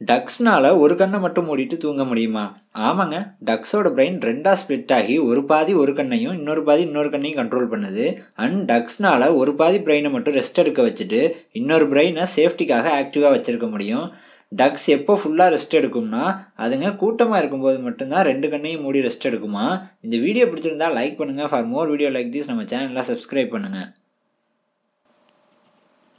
டக்ஸ்னால் ஒரு கண்ணை மட்டும் மூடிட்டு தூங்க முடியுமா? ஆமாங்க டக்ஸோட பிரெயின் ரெண்டாக ஸ்ப்ளிட் ஆகி ஒரு பாதி ஒரு கண்ணையும் இன்னொரு பாதி இன்னொரு கண்ணையும் கண்ட்ரோல் பண்ணுது. அண்ட் டக்ஸ்னால் ஒரு பாதி பிரெயினை மட்டும் ரெஸ்ட் எடுக்க வச்சுட்டு இன்னொரு பிரெயினை சேஃப்டிக்காக ஆக்டிவாக வச்சுருக்க முடியும். டக்ஸ் எப்போ ஃபுல்லாக ரெஸ்ட் எடுக்கும்னா அதுங்க கூட்டமாக இருக்கும்போது மட்டும்தான் ரெண்டு கண்ணையும் மூடி ரெஸ்ட் எடுக்குமா? இந்த வீடியோ பிடிச்சிருந்தா லைக் பண்ணுங்கள் for more video like this நம்ம சேனலில் சப்ஸ்கிரைப் பண்ணுங்கள்